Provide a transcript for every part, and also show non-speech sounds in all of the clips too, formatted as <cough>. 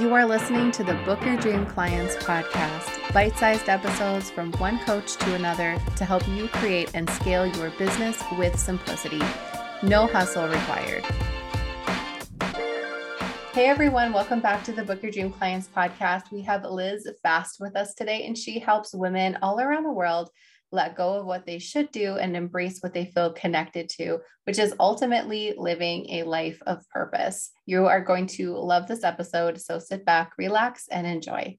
You are listening to the Book Your Dream Clients podcast, bite sized episodes from one coach to another to help you create and scale your business with simplicity. No hustle required. Hey everyone, welcome back to the Book Your Dream Clients podcast. We have Liz Fast with us today, and she helps women all around the world let go of what they should do and embrace what they feel connected to, which is ultimately living a life of purpose. You are going to love this episode, so sit back, relax, and enjoy.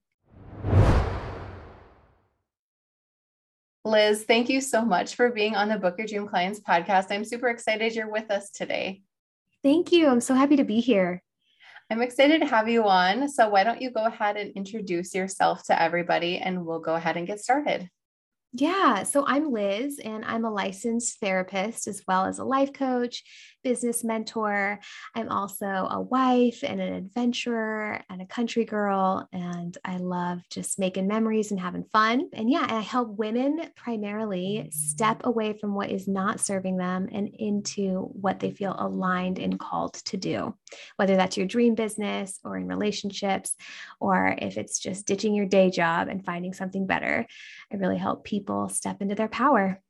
Liz, thank you so much for being on the Book Your Dream Clients podcast. I'm super excited you're with us today. Thank you. I'm so happy to be here. I'm excited to have you on. So, why don't you go ahead and introduce yourself to everybody and we'll go ahead and get started. Yeah. So I'm Liz, and I'm a licensed therapist as well as a life coach, business mentor. I'm also a wife and an adventurer and a country girl. And I love just making memories and having fun. And yeah, I help women primarily step away from what is not serving them and into what they feel aligned and called to do, whether that's your dream business or in relationships, or if it's just ditching your day job and finding something better. I really help people step into their power.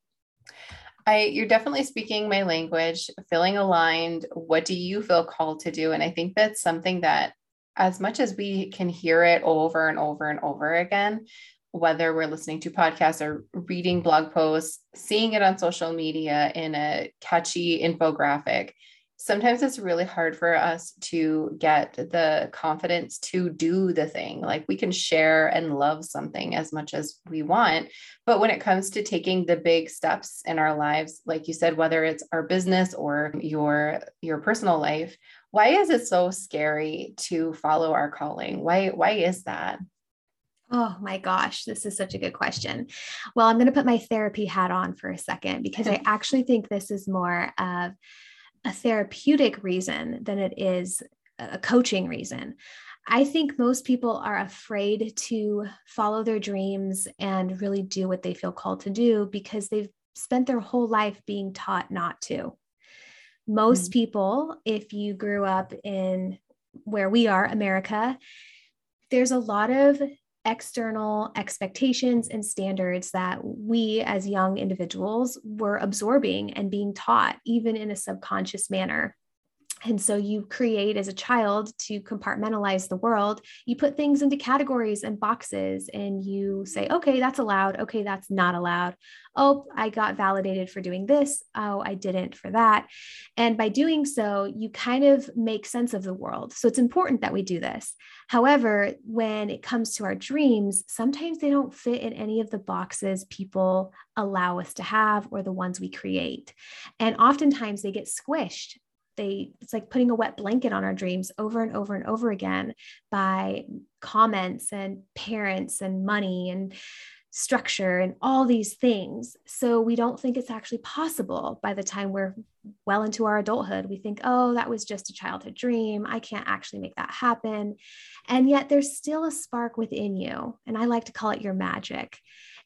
I you're definitely speaking my language, feeling aligned. What do you feel called to do? And I think that's something that as much as we can hear it over and over and over again, whether we're listening to podcasts or reading blog posts, seeing it on social media in a catchy infographic, sometimes it's really hard for us to get the confidence to do the thing. Like we can share and love something as much as we want. But when it comes to taking the big steps in our lives, like you said, whether it's our business or your your personal life, why is it so scary to follow our calling? Why why is that? Oh my gosh, this is such a good question. Well, I'm going to put my therapy hat on for a second because I <laughs> actually think this is more of a therapeutic reason than it is a coaching reason. I think most people are afraid to follow their dreams and really do what they feel called to do because they've spent their whole life being taught not to. Most mm-hmm. people, if you grew up in where we are, America, there's a lot of external expectations and standards that we as young individuals were absorbing and being taught, even in a subconscious manner. And so you create as a child to compartmentalize the world. You put things into categories and boxes and you say, okay, that's allowed. Okay, that's not allowed. Oh, I got validated for doing this. Oh, I didn't for that. And by doing so, you kind of make sense of the world. So it's important that we do this. However, when it comes to our dreams, sometimes they don't fit in any of the boxes people allow us to have or the ones we create. And oftentimes they get squished they it's like putting a wet blanket on our dreams over and over and over again by comments and parents and money and structure and all these things. So we don't think it's actually possible by the time we're well into our adulthood. We think oh that was just a childhood dream. I can't actually make that happen. And yet there's still a spark within you. And i like to call it your magic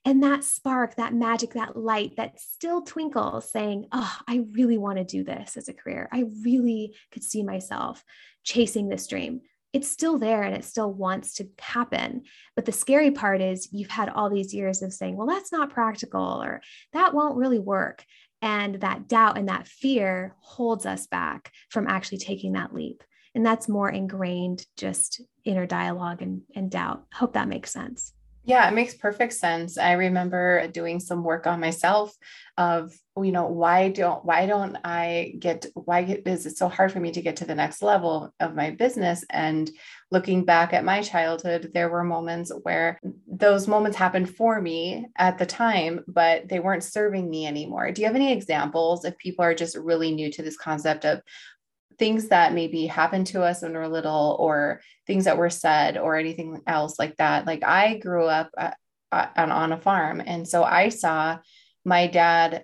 and that spark, that magic, that light that still twinkles, saying, Oh, I really want to do this as a career. I really could see myself chasing this dream. It's still there and it still wants to happen. But the scary part is you've had all these years of saying, Well, that's not practical or that won't really work. And that doubt and that fear holds us back from actually taking that leap. And that's more ingrained, just inner dialogue and, and doubt. Hope that makes sense. Yeah, it makes perfect sense. I remember doing some work on myself of, oh, you know, why don't why don't I get why is it so hard for me to get to the next level of my business? And looking back at my childhood, there were moments where those moments happened for me at the time, but they weren't serving me anymore. Do you have any examples if people are just really new to this concept of things that maybe happened to us when we are little or things that were said or anything else like that. Like I grew up uh, uh, on, on a farm. And so I saw my dad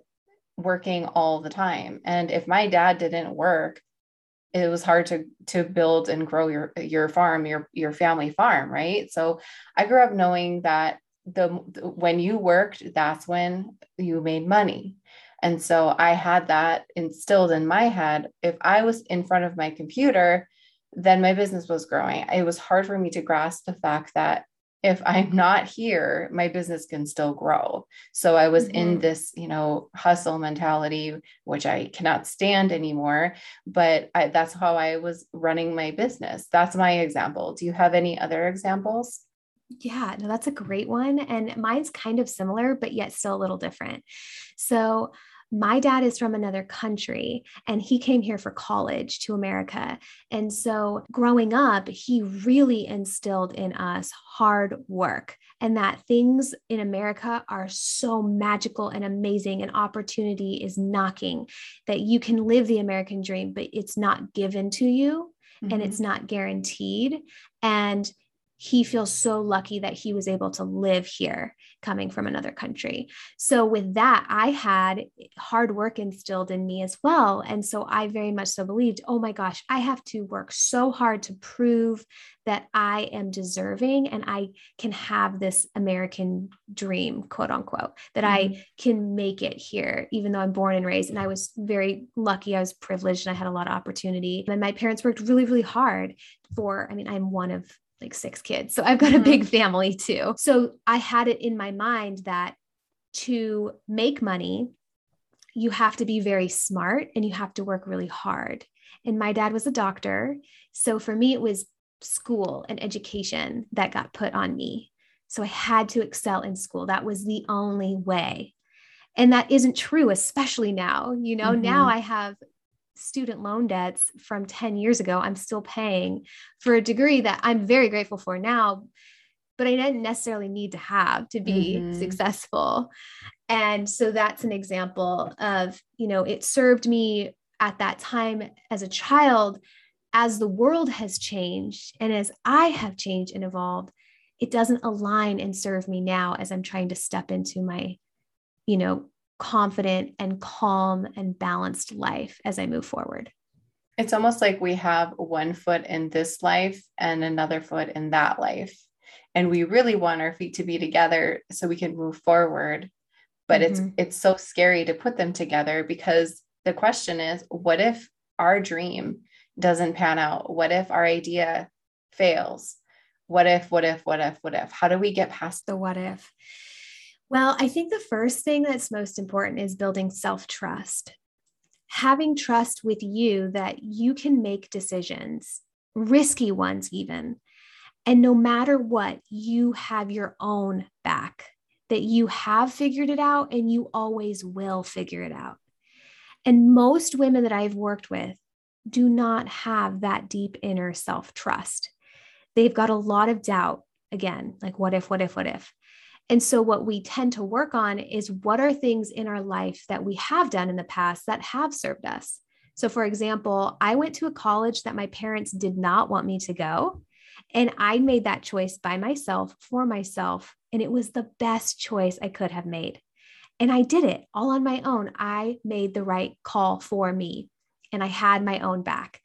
working all the time. And if my dad didn't work, it was hard to to build and grow your your farm, your your family farm, right? So I grew up knowing that the when you worked, that's when you made money. And so I had that instilled in my head. If I was in front of my computer, then my business was growing. It was hard for me to grasp the fact that if I'm not here, my business can still grow. So I was mm-hmm. in this, you know, hustle mentality, which I cannot stand anymore. But I, that's how I was running my business. That's my example. Do you have any other examples? Yeah, no, that's a great one. And mine's kind of similar, but yet still a little different. So my dad is from another country and he came here for college to America. And so growing up, he really instilled in us hard work and that things in America are so magical and amazing and opportunity is knocking that you can live the American dream, but it's not given to you mm-hmm. and it's not guaranteed. And he feels so lucky that he was able to live here coming from another country. So, with that, I had hard work instilled in me as well. And so, I very much so believed, oh my gosh, I have to work so hard to prove that I am deserving and I can have this American dream, quote unquote, that mm-hmm. I can make it here, even though I'm born and raised. And I was very lucky. I was privileged and I had a lot of opportunity. And my parents worked really, really hard for, I mean, I'm one of like six kids. So I've got mm-hmm. a big family too. So I had it in my mind that to make money, you have to be very smart and you have to work really hard. And my dad was a doctor. So for me, it was school and education that got put on me. So I had to excel in school. That was the only way. And that isn't true, especially now. You know, mm-hmm. now I have student loan debts from 10 years ago I'm still paying for a degree that I'm very grateful for now, but I didn't necessarily need to have to be mm-hmm. successful. And so that's an example of, you know, it served me at that time as a child. As the world has changed and as I have changed and evolved, it doesn't align and serve me now as I'm trying to step into my, you know, confident and calm and balanced life as I move forward. It's almost like we have one foot in this life and another foot in that life. And we really want our feet to be together so we can move forward. But mm-hmm. it's it's so scary to put them together because the question is what if our dream doesn't pan out? What if our idea fails? What if, what if, what if, what if? How do we get past the what if? Well, I think the first thing that's most important is building self trust. Having trust with you that you can make decisions, risky ones even. And no matter what, you have your own back, that you have figured it out and you always will figure it out. And most women that I've worked with do not have that deep inner self trust. They've got a lot of doubt. Again, like, what if, what if, what if? And so, what we tend to work on is what are things in our life that we have done in the past that have served us. So, for example, I went to a college that my parents did not want me to go. And I made that choice by myself for myself. And it was the best choice I could have made. And I did it all on my own. I made the right call for me and I had my own back.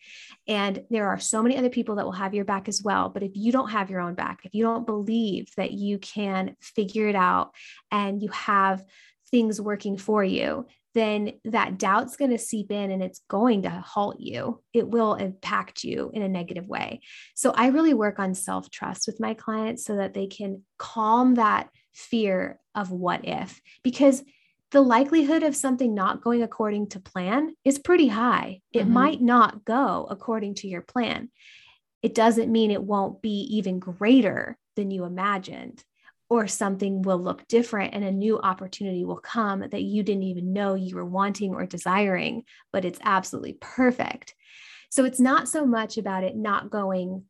And there are so many other people that will have your back as well. But if you don't have your own back, if you don't believe that you can figure it out and you have things working for you, then that doubt's going to seep in and it's going to halt you. It will impact you in a negative way. So I really work on self trust with my clients so that they can calm that fear of what if, because the likelihood of something not going according to plan is pretty high. It mm-hmm. might not go according to your plan. It doesn't mean it won't be even greater than you imagined, or something will look different and a new opportunity will come that you didn't even know you were wanting or desiring, but it's absolutely perfect. So it's not so much about it not going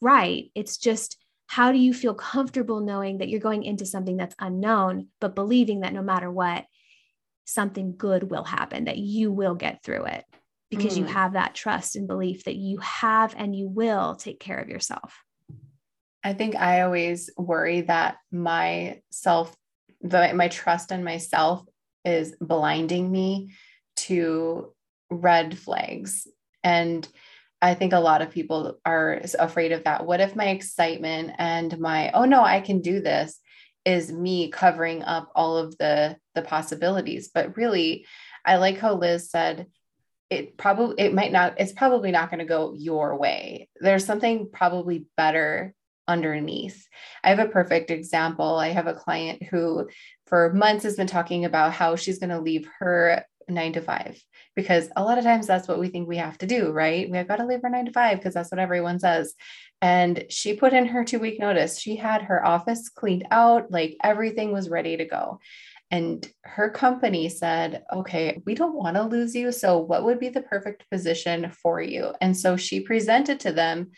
right, it's just how do you feel comfortable knowing that you're going into something that's unknown, but believing that no matter what, something good will happen, that you will get through it because mm. you have that trust and belief that you have and you will take care of yourself. I think I always worry that my self, the, my trust in myself is blinding me to red flags. And I think a lot of people are afraid of that. What if my excitement and my, oh no, I can do this is me covering up all of the the possibilities. But really, I like how Liz said, it probably it might not it's probably not going to go your way there's something probably better underneath i have a perfect example i have a client who for months has been talking about how she's going to leave her nine to five because a lot of times that's what we think we have to do right we've got to leave her nine to five because that's what everyone says and she put in her two week notice she had her office cleaned out like everything was ready to go and her company said, okay, we don't want to lose you. So, what would be the perfect position for you? And so she presented to them,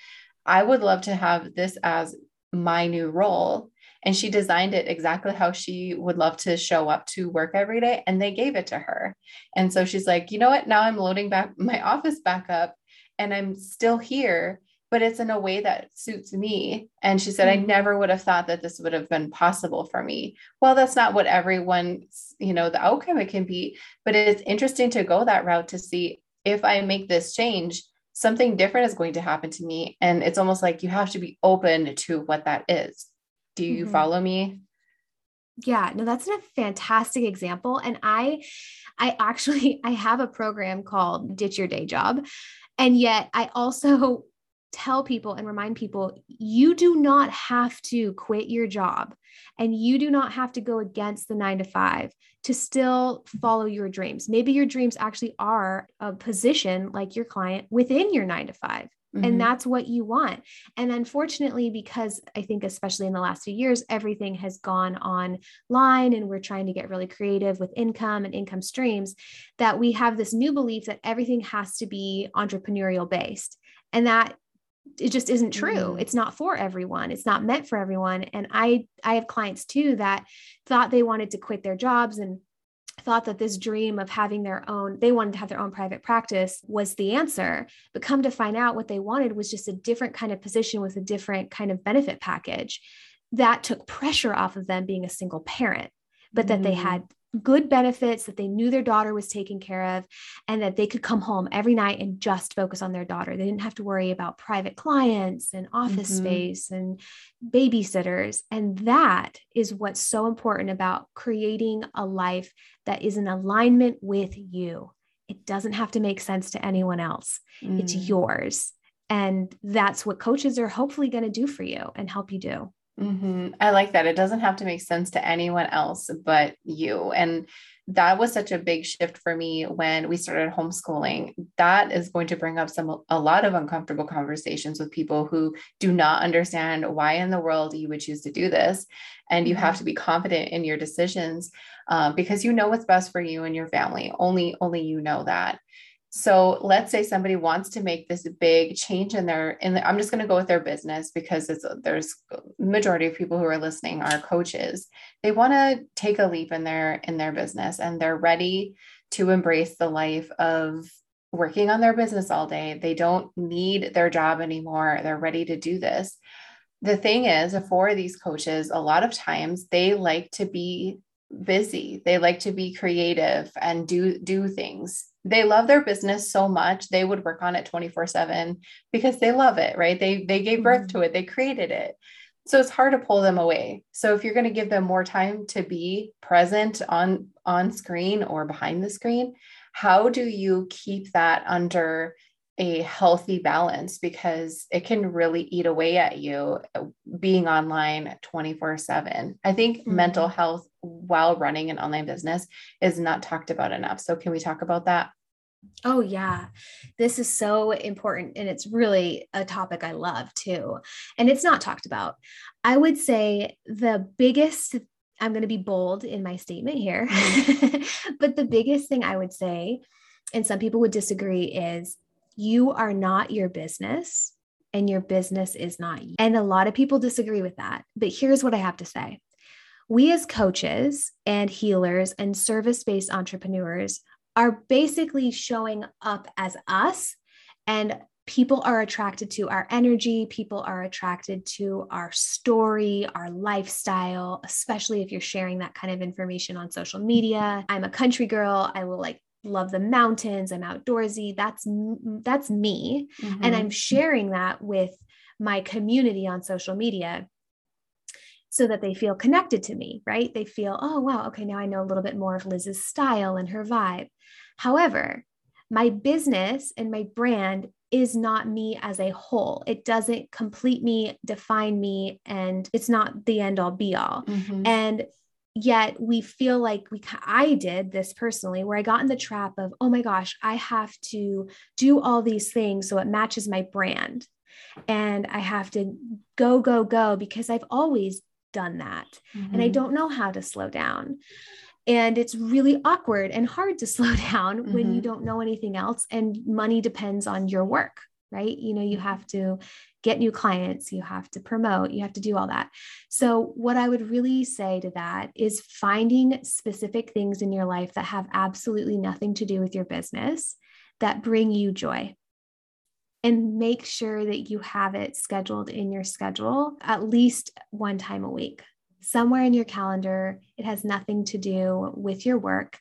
I would love to have this as my new role. And she designed it exactly how she would love to show up to work every day. And they gave it to her. And so she's like, you know what? Now I'm loading back <laughs> my office back up and I'm still here but it's in a way that suits me. And she said, mm-hmm. I never would have thought that this would have been possible for me. Well, that's not what everyone, you know, the outcome it can be, but it's interesting to go that route to see if I make this change, something different is going to happen to me. And it's almost like you have to be open to what that is. Do you mm-hmm. follow me? Yeah, no, that's a fantastic example. And I, I actually, <laughs> I have a program called Ditch Your Day Job. And yet I also tell people and remind people you do not have to quit your job and you do not have to go against the nine to five to still follow your dreams. Maybe your dreams actually are a position like your client within your nine to 5 mm-hmm. And that's what you want. And unfortunately, because I think, especially in the last few years, everything has gone online and we're trying to get really creative with income and income streams, that we have this new belief that everything has to be entrepreneurial based. And that it just isn't true mm-hmm. it's not for everyone it's not meant for everyone and i i have clients too that thought they wanted to quit their jobs and thought that this dream of having their own they wanted to have their own private practice was the answer but come to find out what they wanted was just a different kind of position with a different kind of benefit package that took pressure off of them being a single parent but that they mm-hmm. had good benefits that they knew their daughter was taken care of and that they could come home every night and just focus on their daughter. They didn't have to worry about private clients and office mm-hmm. space and babysitters. And that is what's so important about creating a life that is in alignment with you. It doesn't have to make sense to anyone else, mm. it's yours. And that's what coaches are hopefully going to do for you and help you do. Mm-hmm. I like that. It doesn't have to make sense to anyone else but you. And that was such a big shift for me when we started homeschooling. That is going to bring up some a lot of uncomfortable conversations with people who do not understand why in the world you would choose to do this. And you have mm-hmm. to be confident in your decisions uh, because you know what's best for you and your family. Only only you know that. So let's say somebody wants to make this big change in their in the, I'm just going to go with their business because it's there's majority of people who are listening are coaches. They want to take a leap in their in their business and they're ready to embrace the life of working on their business all day. They don't need their job anymore. They're ready to do this. The thing is, for these coaches, a lot of times they like to be busy. They like to be creative and do do things they love their business so much they would work on it 24/7 because they love it, right? They they gave birth mm-hmm. to it, they created it. So it's hard to pull them away. So if you're going to give them more time to be present on on screen or behind the screen, how do you keep that under a healthy balance because it can really eat away at you uh, being online 24 7. I think mm-hmm. mental health while running an online business is not talked about enough. So, can we talk about that? Oh, yeah. This is so important. And it's really a topic I love too. And it's not talked about. I would say the biggest, I'm going to be bold in my statement here, <laughs> but the biggest thing I would say, and some people would disagree, is you are not your business and your business is not you. And a lot of people disagree with that. But here's what I have to say we, as coaches and healers and service based entrepreneurs, are basically showing up as us and people are attracted to our energy people are attracted to our story our lifestyle especially if you're sharing that kind of information on social media. I'm a country girl. I will like love the mountains. I'm outdoorsy. That's that's me. Mm-hmm. and i'm sharing that with my community on social media so that they feel connected to me right they feel oh wow okay now i know a little bit more of liz's style and her vibe However, my business and my brand is not me as a whole. It doesn't complete me, define me, and it's not the end all be all. Mm-hmm. And yet we feel like we I did this personally where I got in the trap of oh my gosh I have to do all these things so it matches my brand and I have to go go go because I've always done that mm-hmm. and I mm-hmm. don't know how to slow down and it's really awkward and hard to <laughs> slow down mm-hmm. when you mm-hmm. don't know anything else and money depends on your work right you know you mm-hmm. have to get new clients, you have to promote, you have to do all that. So, what I would really say to that is finding specific things in your life that have absolutely nothing to do with your business that bring you joy. And make sure that you have it scheduled in your schedule at least one time a week, somewhere in your calendar. It has nothing to do with your work.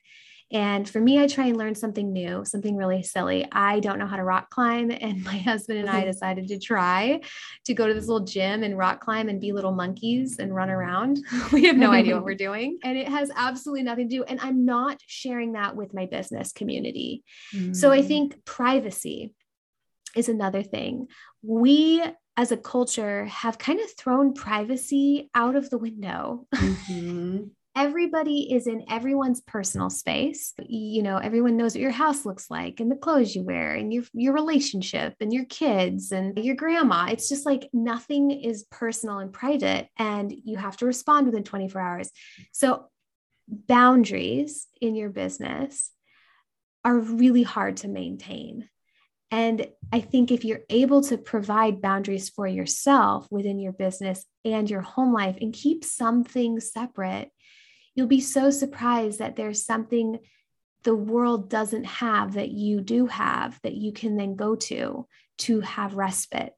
And for me, I try and learn something new, something really silly. I don't know how to rock climb. <laughs> And my husband and I mm-hmm. decided to try to go to this little gym and rock climb and be little monkeys and run around. <laughs> we have no idea what we're doing. And it has absolutely nothing to do. And I'm not sharing that with my business community. Mm. So I mm. think privacy is another thing. We as a culture have kind of thrown privacy out of the window. Mm-hmm <laughs> everybody is in everyone's personal space. You know, everyone knows what your house looks like and the clothes you wear and your your relationship and your kids and your grandma. It's just like nothing is personal and private and you have to respond within 24 hours. So boundaries in your business are really hard to maintain. And I think if you're able to provide boundaries for yourself within your business and your home life and keep some things separate, you'll be so surprised that there's something the world doesn't have that you do have that you can then go to to have respite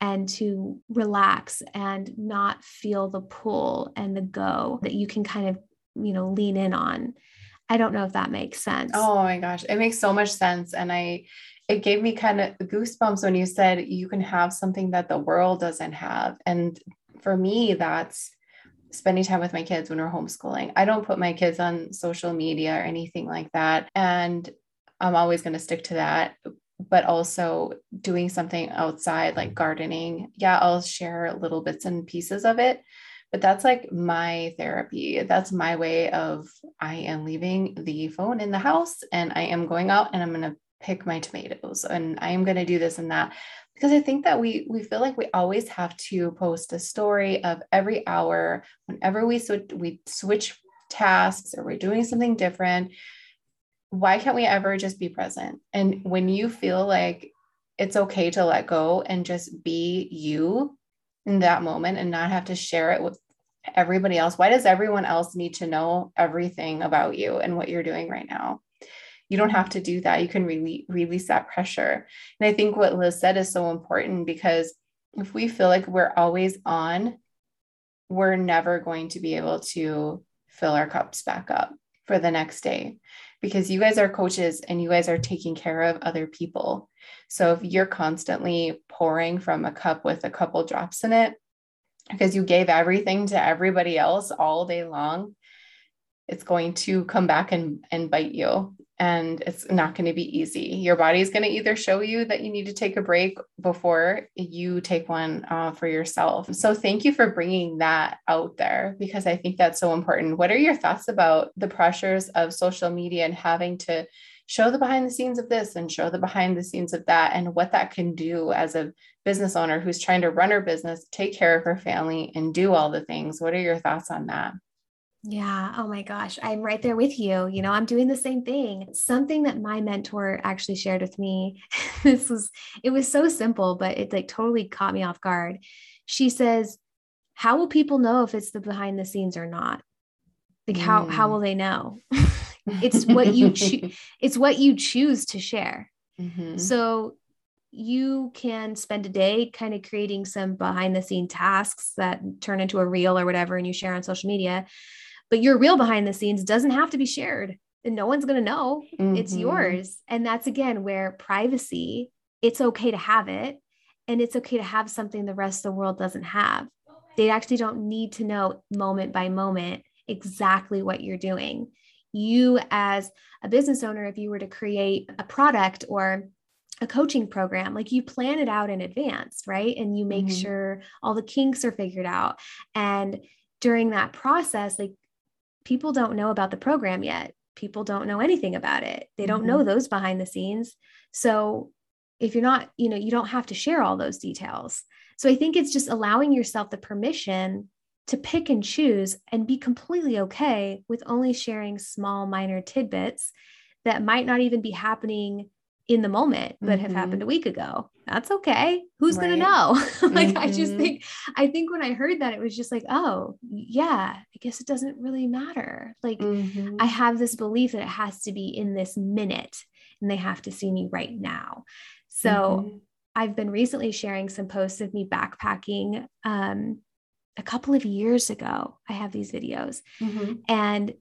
and to relax and not feel the pull and the go that you can kind of you know lean in on. I don't know if that makes sense. Oh my gosh. It makes so much sense. And i it gave me kind of goosebumps when you said you can have something that the world doesn't have and for me that's spending time with my kids when we're homeschooling. I don't put my kids on social media or anything like that. And I'm always going to stick to that. But also doing something outside like gardening. Yeah, I'll share little bits and pieces of it. But that's like my therapy. That's my way of I am leaving the phone in the house and I am going out and I'm going to pick my tomatoes and I am going to do this and that because I think that we we feel like we always have to post a story of every hour whenever we switch we switch tasks or we're doing something different. Why can't we ever just be present? And when you feel like it's okay to let go and just be you in that moment and not have to share it with everybody else. Why does everyone else need to know everything about you and what you're doing right now? You don't have to do that. You can really release that pressure. And I think what Liz said is so important because if we feel like we're always on, we're never going to be able to fill our cups back up for the next day because you guys are coaches and you guys are taking care of other people. So if you're constantly pouring from a cup with a couple drops in it because you gave everything to everybody else all day long, it's going to come back and, and bite you and it's not going to be easy. Your body is going to either show you that you need to take a break before you take one uh, for yourself. So, thank you for bringing that out there because I think that's so important. What are your thoughts about the pressures of social media and having to show the behind the scenes of this and show the behind the scenes of that and what that can do as a business owner who's trying to run her business, take care of her family, and do all the things? What are your thoughts on that? Yeah. Oh my gosh. I'm right there with you. You know, I'm doing the same thing. Something that my mentor actually shared with me. <laughs> this was, it was so simple, but it like totally caught me off guard. She says, How will people know if it's the behind the scenes or not? Like, how, mm. how will they know? <laughs> it's what you choose. <laughs> It's what you choose to share. Mm-hmm. So you can spend a day kind of creating some behind the scene tasks that turn into a reel or whatever and you share on social media but your real behind the scenes doesn't have to be shared and no one's going to know mm-hmm. it's yours and that's again where privacy it's okay to have it and it's okay to have something the rest of the world doesn't have they actually don't need to know moment by moment exactly what you're doing you as a business owner, if you were to create a product or a coaching program, like you plan it out in advance, right? And you make mm-hmm. sure all the kinks are figured out. And during that process, like people don't know about the program yet. People don't know anything about it. They don't mm-hmm. know those behind the scenes. So if you're not, you know, you don't have to share all those details. So I think it's just allowing yourself the permission to pick and choose and be completely okay with only sharing small, minor tidbits that might not even be happening in the moment but mm-hmm. have happened a week ago that's okay who's right. going to know <laughs> like mm-hmm. i just mm-hmm. think i think when i heard that it was just like oh yeah i guess it doesn't really matter like mm-hmm. i have this belief that it has to be in this minute and they have to see me right now so mm-hmm. i've been recently sharing some posts of me backpacking um, a couple of years ago i have these videos mm-hmm. and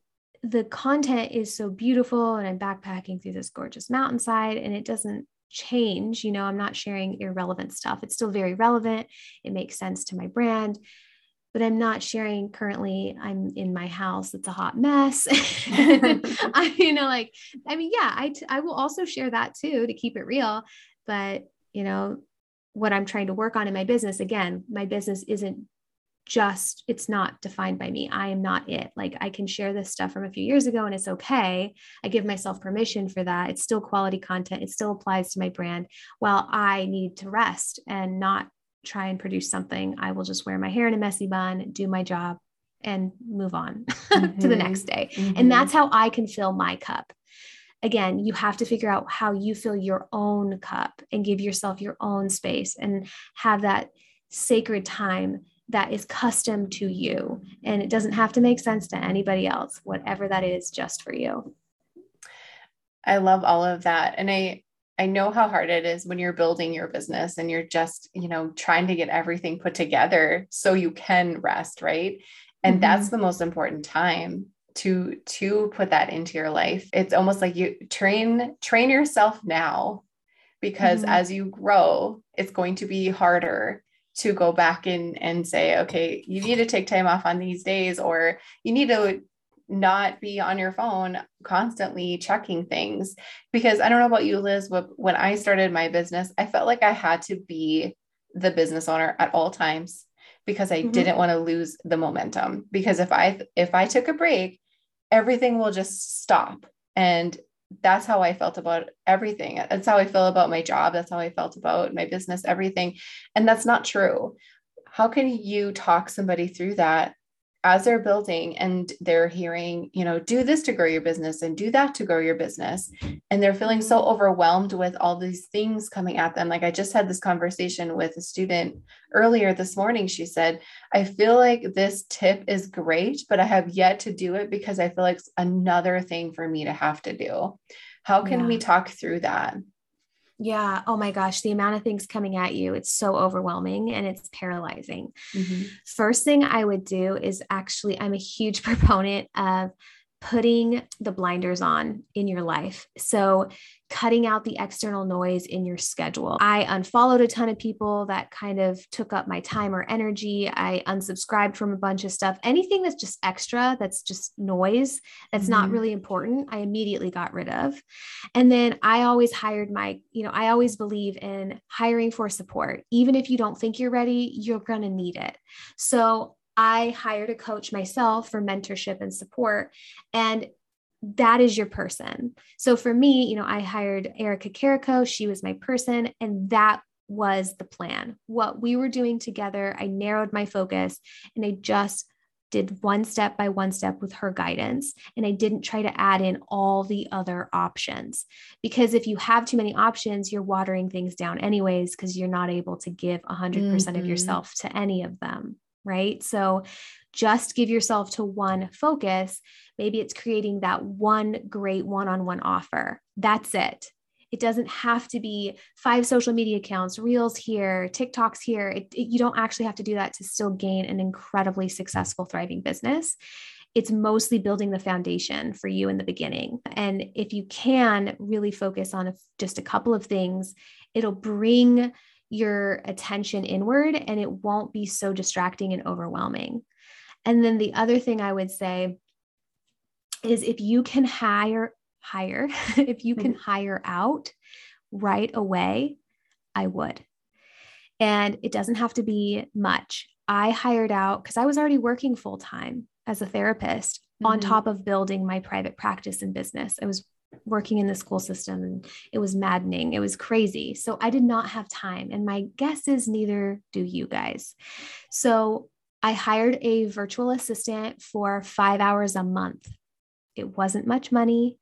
the content is so beautiful and I'm backpacking through this gorgeous mountainside and it doesn't change. You know, I'm not sharing irrelevant stuff. It's still very relevant. It makes sense to my brand, but I'm not sharing currently. I'm in my house. It's a hot mess. <laughs> I, you know, like, I mean, yeah, I, t- I will also share that too to keep it real. But, you know, what I'm trying to work on in my business, again, my business isn't just it's not defined by me. I am not it. Like I can share this stuff from a few years ago and it's okay. I give myself permission for that. It's still quality content. It still applies to my brand. While I need to rest and not try and produce something, I will just wear my hair in a messy bun, do my job and move on mm-hmm. <laughs> to the next day. Mm-hmm. And that's how I can fill my cup. Again, you have to figure out how you fill your own cup and give yourself your own space and have that sacred time that is custom to you. And it doesn't have to make sense to anybody else, whatever that is just for you. I love all of that. And I, I know how hard it is when you're building your business and you're just, you know, trying to get everything put together so you can rest, right? And mm-hmm. that's the most important time to to put that into your life. It's almost like you train train yourself now because mm-hmm. as you grow, it's going to be harder to go back and and say okay you need to take time off on these days or you need to not be on your phone constantly checking things. Because i don't know about you liz but when i started my business i felt like i had to be the business owner at all times because i mm-hmm. didn't want to lose the momentum. Because if i if i took a break everything will just stop. And that's how I felt about everything. That's how I feel about my job. That's how I felt about my business, everything. And that's not true. How can you talk somebody through that as they're building and they're hearing, you know, do this to grow your business and do that to grow your business. And they're feeling so overwhelmed with all these things coming at them. Like I just had this conversation with a student earlier this morning. She said, I feel like this tip is great, but I have yet to do it because I feel like it's another thing for me to have to do. How can yeah. we talk through that? Yeah. Oh my gosh, the amount of things coming at you, it's so overwhelming and it's paralyzing. Mm-hmm. First thing I would do is actually, I'm a huge <laughs> proponent of putting the blinders on in your life. So, cutting out the external noise in your schedule. I unfollowed a ton of people that kind of took up my time or energy. I unsubscribed from a bunch of stuff. Anything that's just extra, that's just noise, that's mm-hmm. not really important, I immediately got rid of. And then I always hired my, you know, I always believe in hiring for support. Even if you don't think you're ready, you're going to need it. So I hired a coach myself for mentorship and support. And that is your person. So for me, you know, I hired Erica Carico. She was my person. And that was the plan. What we were doing together, I narrowed my focus and I just did one step by one step with her guidance. And I didn't try to add in all the other options because if you have too many options, you're watering things down anyways because you're not able to give 100% mm-hmm. of yourself to any of them right? So just give yourself to one focus. Maybe it's creating that one great one on one offer. That's it. It doesn't have to be five social media accounts, reels here, TikToks here. It, it, you don't actually have to do that to still gain an incredibly successful, thriving business. It's mostly building the foundation for you in the beginning. And if you can really focus on a, just a couple of things, it'll bring your attention inward and it won't be so distracting and overwhelming. And then the other thing I would say is if you can hire, hire, <laughs> if you can mm-hmm. hire out right away, I would. And it doesn't have to be much. I hired out because I was already working full time as a therapist mm-hmm. on top of building my private practice and business. I was working in the school system and it was maddening. It was crazy. So I did not have time. And my guess is neither do you guys. So I hired a virtual assistant for five hours a month. It wasn't much money,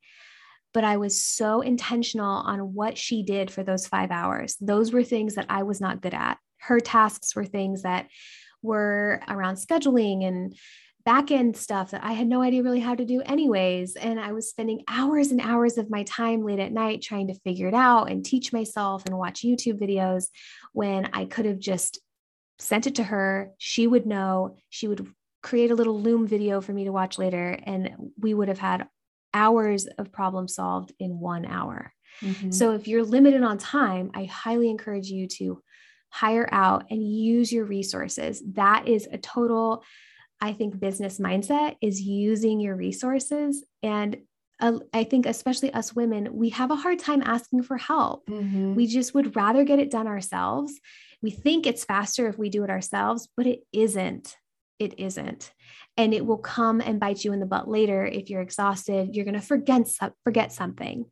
but I was so intentional on what she did for those five hours. Those were things that I was not good at. Her tasks were things that were around scheduling and back end stuff that I had no idea really how to do, anyways. And I was spending hours and hours of my time late at night trying to figure it out and teach myself and watch YouTube videos when I could have just sent it to her. She would know, she would create a little Loom video for me to watch later, and we would have had hours of problem solved in one hour. Mm-hmm. So if you're limited on time, I highly encourage you to hire out and use your resources. That is a total I think business mindset is using your resources. And uh, I think, especially us women, we have a hard time asking for help. Mm-hmm. We just would rather get it done ourselves. We think it's faster if we do it ourselves, but it isn't it isn't and it will come and bite you in the butt later if you're exhausted. You're going to forget forget something.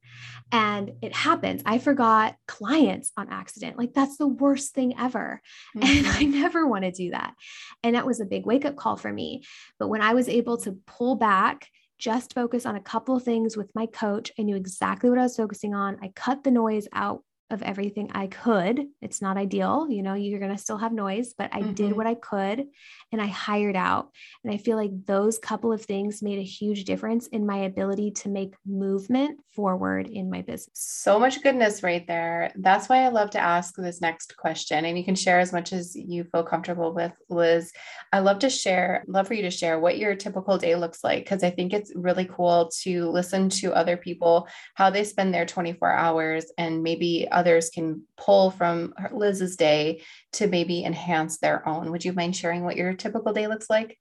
And it happens. I forgot clients on accident. Like that's the worst thing ever. <laughs> Mm-hmm. and i never want to do that. And that was a big wake up call for me. But when i was able to pull back just focus on a couple of things with my coach. I knew exactly what i was focusing on. I cut the noise out of everything I could. It's not ideal, you know, you're going to still have noise, but I mm-hmm. did what I could and I hired out. And I feel like those couple of things made a huge difference in my ability to make movement forward in my business. So much goodness right there. That's why I love to ask this next question. And you can share as much as you feel comfortable with, Liz. I love to share, love for you to share what your typical day looks like because I think it's really cool to listen to other people, how they spend their 24 hours and maybe others can pull from Liz's day to maybe enhance their own. Would you mind sharing what your typical day looks like?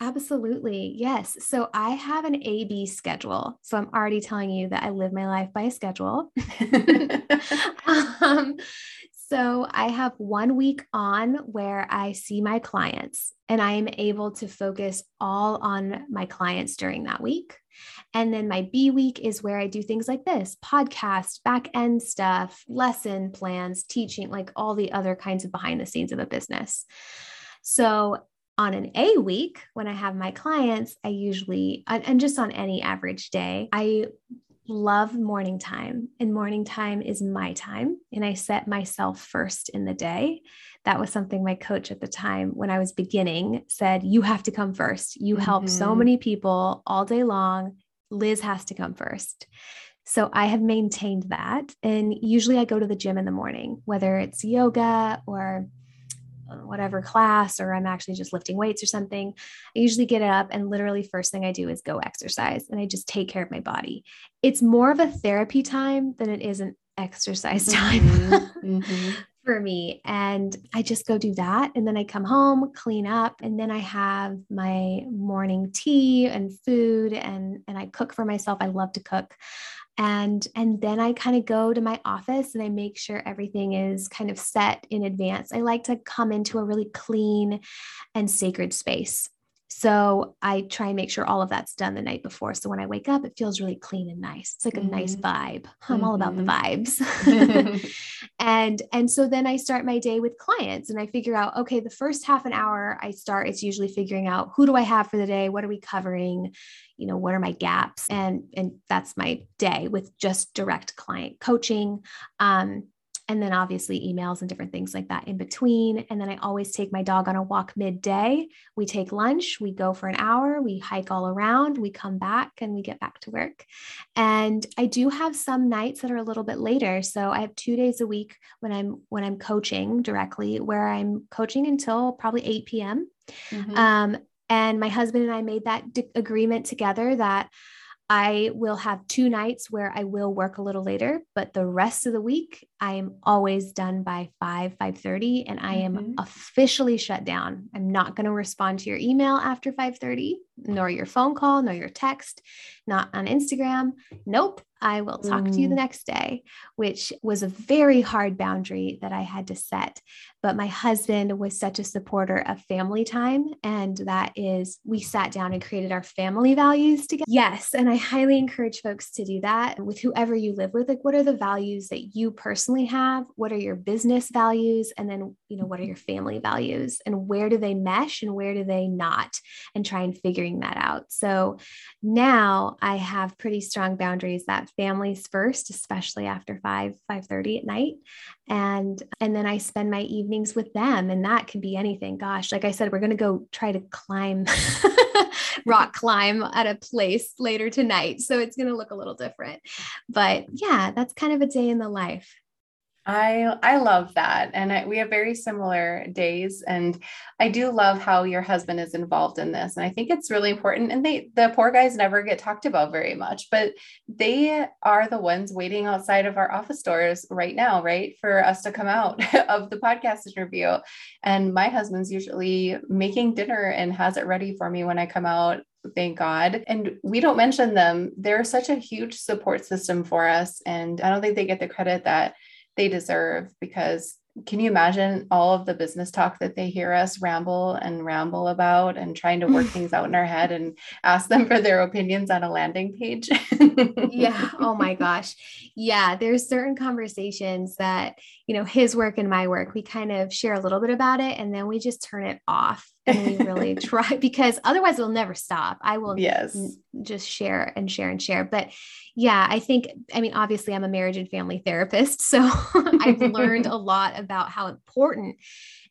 Absolutely. Yes. So I have an A B schedule. So I'm already telling you that I live my life by a schedule. <laughs> <laughs> um, so I have one week on where I see my clients and I am able to focus all on my clients during that week. And then my B week is where I do things like this podcast, back end stuff, lesson plans, teaching, like all the other kinds of behind the scenes of a business. So on an A week, when I have my clients, I usually, and just on any average day, I love morning time, and morning time is my time. And I set myself first in the day. That was something my coach at the time, when I was beginning, said, You have to come first. You mm-hmm. help so mm-hmm. many people all day long. Liz has to come first. So I have maintained that. And usually I go to the gym in the morning, whether it's yoga or whatever class or I'm actually just lifting weights or something, I usually get up and literally first thing I do is go exercise and I just take care of my body. It's more of a therapy time than it is an exercise time mm-hmm. mm-hmm. <laughs> for me. And I just go do that. And then I come home, clean up, and then I have my morning tea and food and, and I cook for myself. I love to cook and and then i kind of go to my office and i make sure everything is kind of set in advance i like to come into a really clean and sacred space so I try and make sure all of that's done the night before. So when I wake up, it feels really clean and nice. It's like mm-hmm. a nice mm-hmm. vibe. I'm mm-hmm. all about the mm-hmm. vibes. <laughs> <laughs> <laughs> and and so then I start my day with clients and I figure out, okay, the first half an hour I start, it's usually figuring out who do I have for the day? What are we covering? You know, what are my gaps? And and that's my day with just direct client coaching. Um, and then obviously emails and different things like that in between. And then I always take my dog on a walk midday. We take lunch, we go for an hour, we hike all around, we come back and we get back to work. And I do have some nights that are a little bit later. So I have two days a week when I'm when I'm coaching directly, where I'm coaching until probably 8 p.m. Mm-hmm. Um, and my husband and I made that d- agreement together that I will have two nights where I will work a little later, but the rest of the week I am always done by 5 5:30 and I am mm-hmm. officially shut down. I'm not going to respond to your email after 5:30. Nor your phone call, nor your text, not on Instagram. Nope. I will talk mm. to you the mm. next day, which was a very hard boundary that I had to set. But my husband was such a supporter of family time. And that is, we sat down and created our family values together. Yes. And I highly encourage folks to do that with whoever you live with. Like, what are the values that you personally have? What are your business values? And then, you know, what are your family values? And where do they mesh and where do they not? And try and figuring that out. So now I have pretty strong boundaries that families first, especially after 5, 5:30 at night. And and then I spend my evenings with them. And that can be anything. Gosh, like I said, we're gonna go try to climb <laughs> rock <laughs> climb at a place later tonight. So it's gonna look a little different. But yeah, that's kind of a day in the life. I I love that, and I, we have very similar days. And I do love how your husband is involved in this, and I think it's really important. And they the poor guys never get talked about very much, but they are the ones waiting outside of our office doors right now, right, for us to come out <laughs> of the podcast interview. And my husband's usually making dinner and has it ready for me when I come out thank God. And we don't mention them. They're such a huge support system for us. And I don't think they get the credit that they deserve because can you imagine all of the business talk that they hear us ramble and ramble about and trying to work <laughs> things out in our head and ask them for their opinions on a landing page? yeah. Oh my <laughs> gosh. Yeah. There's certain conversations that, you know, his work and my work, we kind of share a little bit about it and then we just turn it off and we really <laughs> try because otherwise it'll never stop. I will yes. just share and share and share. But yeah, I think, I mean, obviously, I'm a marriage and family therapist. <laughs> So I've learned a <laughs> lot about how important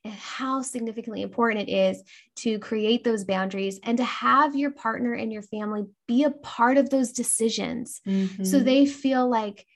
and how significantly important it is to create those boundaries and to have your partner and your family be a part of those decisions mm-hmm. so they feel like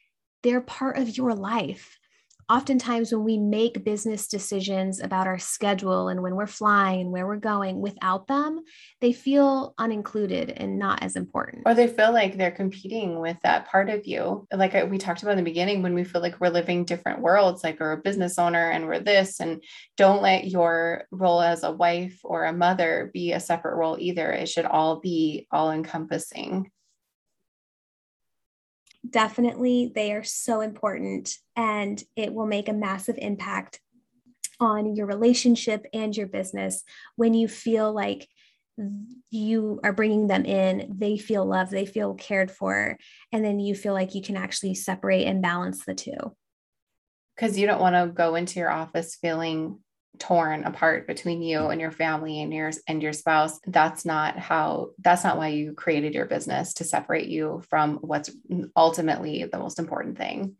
they're part of your life oftentimes when we make business decisions about our schedule and when we're flying and where we're going without them, they feel unincluded and not as important. Or they feel like they're competing with that part of you. Like uh, we talked about in the beginning, when we feel like we're living different worlds, like we're a business owner and we're this, and don't let your role as a wife or a mother be a separate role either. It should all be all encompassing definitely they are so important and it will make a massive impact on your relationship and your business. When you feel like you are bringing them in they feel loved they feel cared for and then you feel like you can actually separate and balance the two. Because you don't want to go into your office feeling torn apart between you and your family and yours and your spouse that's not how that's not why you created your business to separate you from what's ultimately the most important thing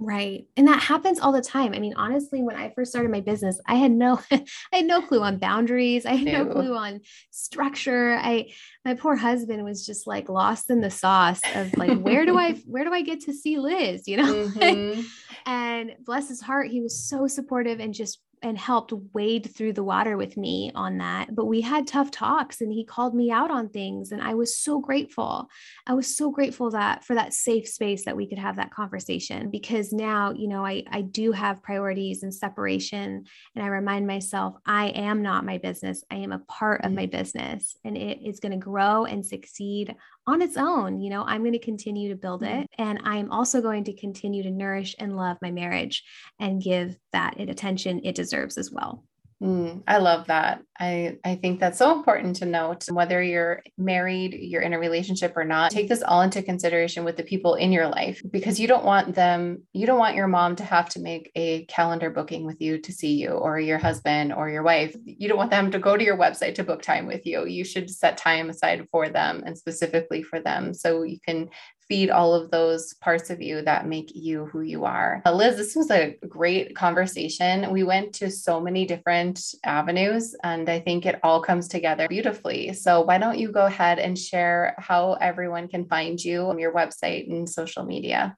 Right. And that happens all the time. I mean, honestly, when I first started my business, I had no <laughs> I had no clue on boundaries. I had no clue on structure. I my poor husband was just like lost in the sauce of like where do I <laughs> where do I get to see Liz, you know? <laughs> Mm-hmm. and bless his heart, he was so supportive and just and helped wade through the water with me on that. But we had tough talks and he called me out on things. And I was so grateful. I was so grateful that for that safe space that we could have that conversation because now, you know, I, I do have priorities and separation. And I remind myself, I am not my business. I am a part of mm. my business and it is going to grow and succeed on its own. You know, I'm going to continue to build mm-hmm. it. And I'm also going to continue to nourish and love my marriage and give that attention it deserves as well. Mm, I love that. I, I think that's so important to note whether you're married, you're in a relationship or not. Take this all into consideration with the people in your life because you don't want them, you don't want your mom to have to make a calendar booking with you to see you or your husband or your wife. You don't want them to go to your website to book time with you. You should set time aside for them and specifically for them so you can feed all of those parts of you that make you who you are. Liz, this was a great conversation. We went to so many different avenues, and I think it all comes together beautifully. So, why don't you go ahead and share how everyone can find you on your website and social media?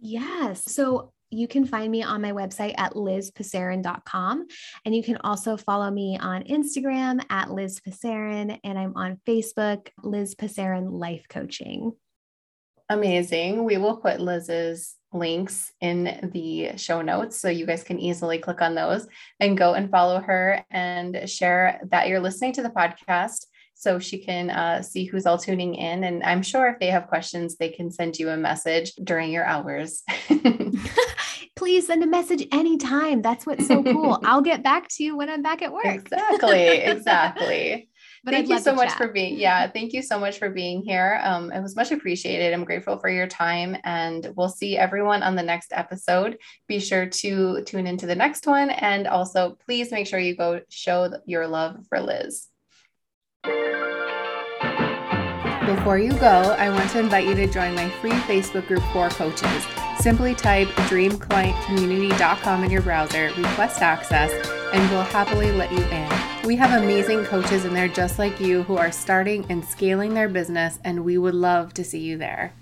Yes. So, you can find me on my website at lizpessaran.com. And you can also follow me on Instagram at Liz Pessaran. And I'm on Facebook, Liz Pessaran Life Coaching. Amazing. We will put Liz's links in the show notes so you guys can easily click on those and go and follow her and share that you're listening to the podcast so she can uh, see who's all tuning in. And I'm sure if they have questions, they can send you a message during your hours. <laughs> <laughs> Please send a message anytime. That's what's so cool. <laughs> I'll get back to you when I'm back at work. Exactly. Exactly. But thank I'd you so much chat. for being yeah thank you so much for being here um, it was much appreciated i'm grateful for your time and we'll see everyone on the next episode be sure to tune into the next one and also please make sure you go show your love for liz before you go, I want to invite you to join my free Facebook group for coaches. Simply type dreamclientcommunity.com in your browser, request access, and we'll happily let you in. We have amazing coaches in there just like you who are starting and scaling their business, and we would love to see you there.